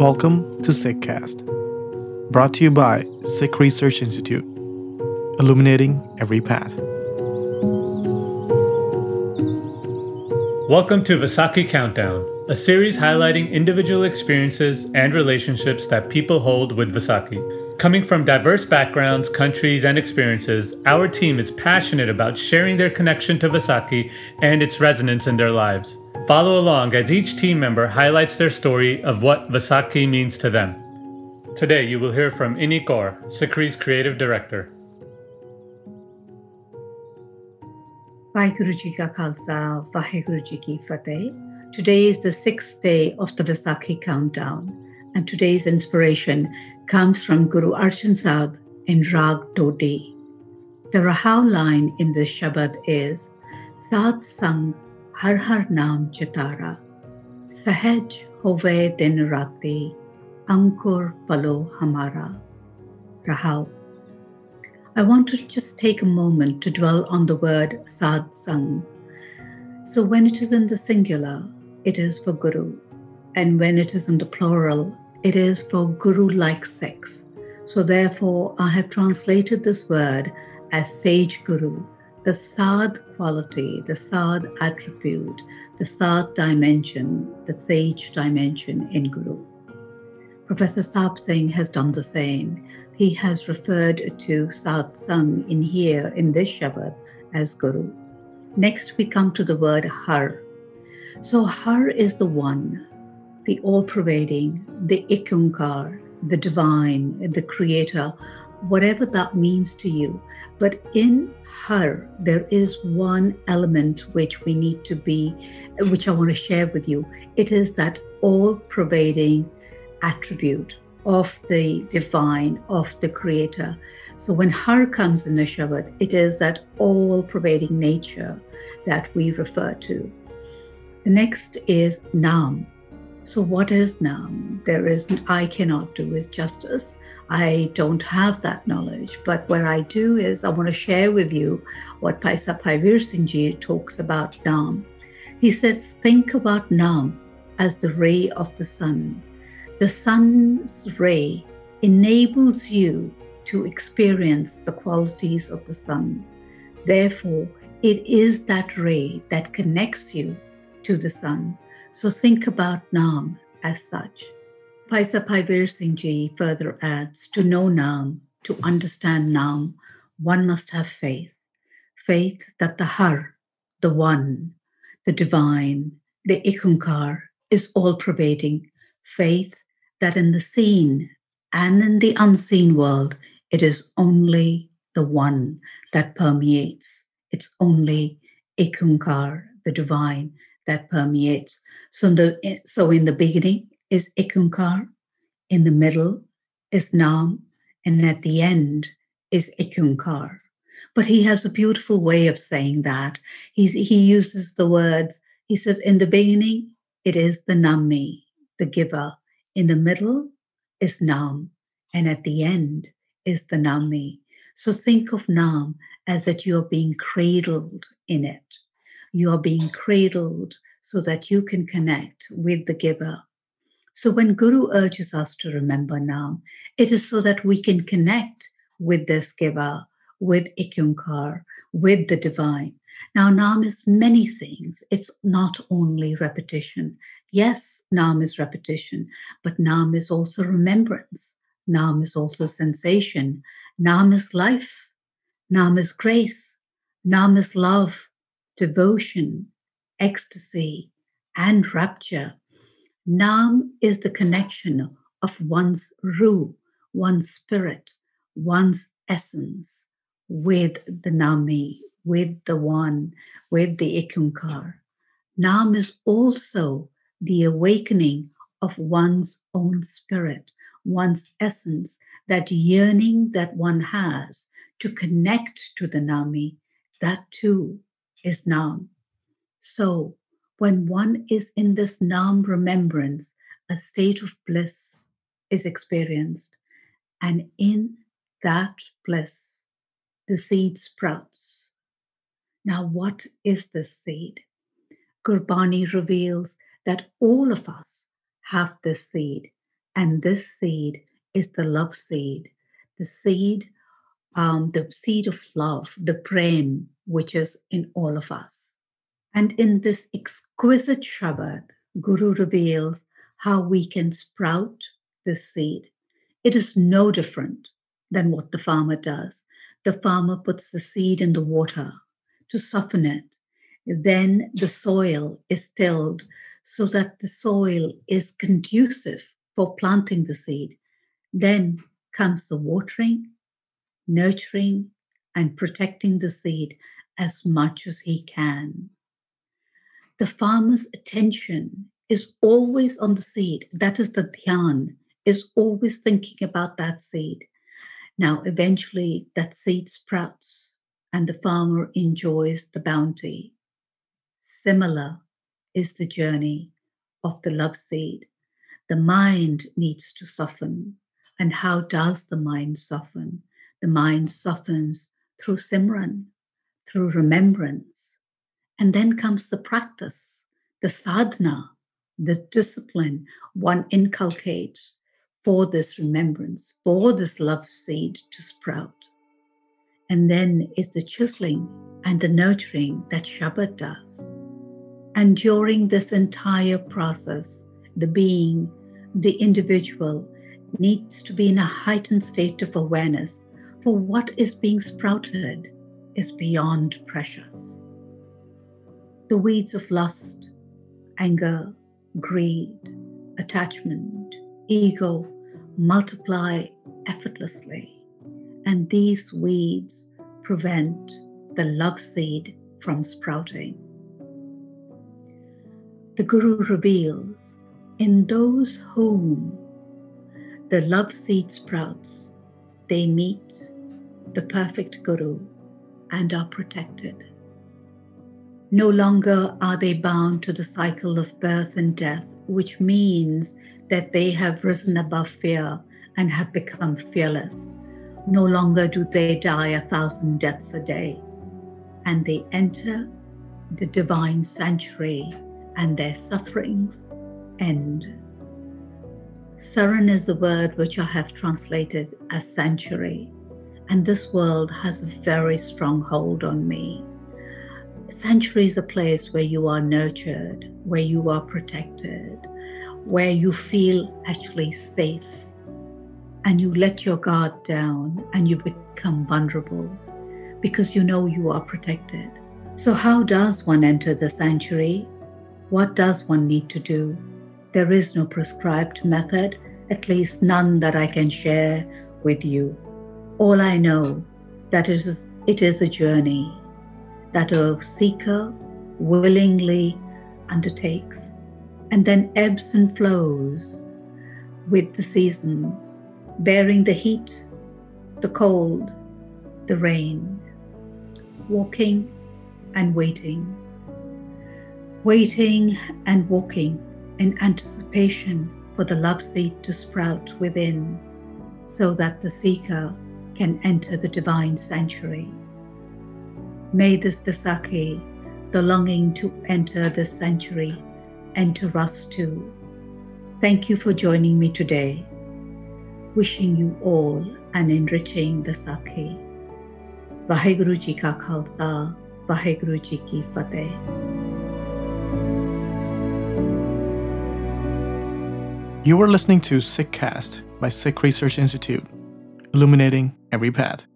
Welcome to Sikh Cast, brought to you by Sikh Research Institute, illuminating every path. Welcome to Vaisakhi Countdown, a series highlighting individual experiences and relationships that people hold with Vaisakhi. Coming from diverse backgrounds, countries, and experiences, our team is passionate about sharing their connection to Vaisakhi and its resonance in their lives. Follow along as each team member highlights their story of what Vaisakhi means to them. Today, you will hear from Inni Kaur, SikhRI's creative director. Vaheguru Ka Khalsa, Vaheguru Ki Fateh. Today is the sixth day of the Vaisakhi countdown, and today's inspiration comes from Guru Arjan Sahib in Rag Todi. The Rahau line in this Shabad is Sadh Sang हर हर नाम चितारा सहज होवे दिन राते अंकुर पलो हमारा। rahau I want to just take a moment to dwell on the word satsang. So, when it is in the singular, it is for guru, and when it is in the plural, it is for guru like Sikhs. So, therefore, I have translated this word as sage guru the sad quality, the sad attribute, the sad dimension, the sage dimension in Guru. Professor Sahib Singh has done the same. He has referred to Sadh Sang in here, in this Shabad, as Guru. Next, we come to the word Har. So, Har is the one, the all pervading, the Ikunkar, the divine, the creator, whatever that means to you. But in Har, there is one element which we need to be, which I want to share with you. It is that all pervading attribute of the divine, of the creator. So when Har comes in the Shabad, it is that all pervading nature that we refer to. The next is Nam. So, what is Nam? There is, I cannot do is justice. I don't have that knowledge. But what I do is, I want to share with you what Paisa Bhai Vir Singh Ji talks about Nam. He says, think about Nam as the ray of the sun. The sun's ray enables you to experience the qualities of the sun. Therefore, it is that ray that connects you to the sun so think about Nam as such. Paisa Bhai Vir Singh further adds to know Nam, to understand Nam, one must have faith. Faith that the Har, the One, the Divine, the Ikunkar is all pervading. Faith that in the seen and in the unseen world, it is only the One that permeates. It's only Ikunkar, the Divine, that permeates. So, the, so in the beginning is ikunkar, in the middle is nam, and at the end is ikunkar. But he has a beautiful way of saying that. He's, he uses the words, he says, in the beginning, it is the nami, the giver. In the middle is nam, and at the end is the nami. So think of nam as that you're being cradled in it. You are being cradled so that you can connect with the giver. So when Guru urges us to remember Nam, it is so that we can connect with this giver, with Ikunkar, with the divine. Now, Nam is many things. It's not only repetition. Yes, Nam is repetition, but Nam is also remembrance. Nam is also sensation. Nam is life. Nam is grace. Nam is love, devotion, ecstasy, and rapture. Nam is the connection of one's Ruh, one's spirit, one's essence with the Nami, with the One, with the Ikunkar. Nam is also the awakening of one's own spirit, one's essence, that yearning that one has to connect to the Nami, that too is Nam. So, when one is in this Nam remembrance, a state of bliss is experienced. And in that bliss, the seed sprouts. Now, what is this seed? Gurbani reveals that all of us have this seed, And this seed is the love seed, the seed, um, the seed of love, the prem, which is in all of us. And in this exquisite Shabad, Guru reveals how we can sprout this seed. It is no different than what the farmer does. The farmer puts the seed in the water to soften it. Then the soil is tilled so that the soil is conducive for planting the seed. Then comes the watering, nurturing, and protecting the seed as much as he can. The farmer's attention is always on the seed. That is the dhyan, is always thinking about that seed. Now, eventually, that seed sprouts and the farmer enjoys the bounty. Similar is the journey of the love seed. The mind needs to soften. And how does the mind soften? The mind softens through Simran, through remembrance. And then comes the practice, the sadhana, the discipline one inculcates for this remembrance, for this love seed to sprout. And then is the chiseling and the nurturing that Shabad does. And during this entire process, the being, the individual, needs to be in a heightened state of awareness for what is being sprouted is beyond precious. The weeds of lust, anger, greed, attachment, ego multiply effortlessly, and these weeds prevent the love seed from sprouting. The Guru reveals in those whom the love seed sprouts, they meet the perfect Guru and are protected. No longer are they bound to the cycle of birth and death, which means that they have risen above fear and have become fearless. No longer do they die a thousand deaths a day, and they enter the divine sanctuary and their sufferings end. Saran is a word which I have translated as sanctuary, and this world has a very strong hold on me. Sanctuary is a place where you are nurtured, where you are protected, where you feel actually safe, and you let your guard down and you become vulnerable because you know you are protected. So, how does one enter the sanctuary? What does one need to do? There is no prescribed method, at least none that I can share with you. All I know that it is, it is a journey that a seeker willingly undertakes. And then ebbs and flows with the seasons, bearing the heat, the cold, the rain, walking and waiting, waiting and walking in anticipation for the love seed to sprout within so that the seeker can enter the divine sanctuary. May this Vaisakhi, the longing to enter this sanctuary, enter us too. Thank you for joining me today. Wishing you all an enriching Vaisakhi. Vaheguru Ji Ka Khalsa, Vaheguru Ji Ki Fateh. You were listening to Sikh Cast by Sikh Research Institute, illuminating every path.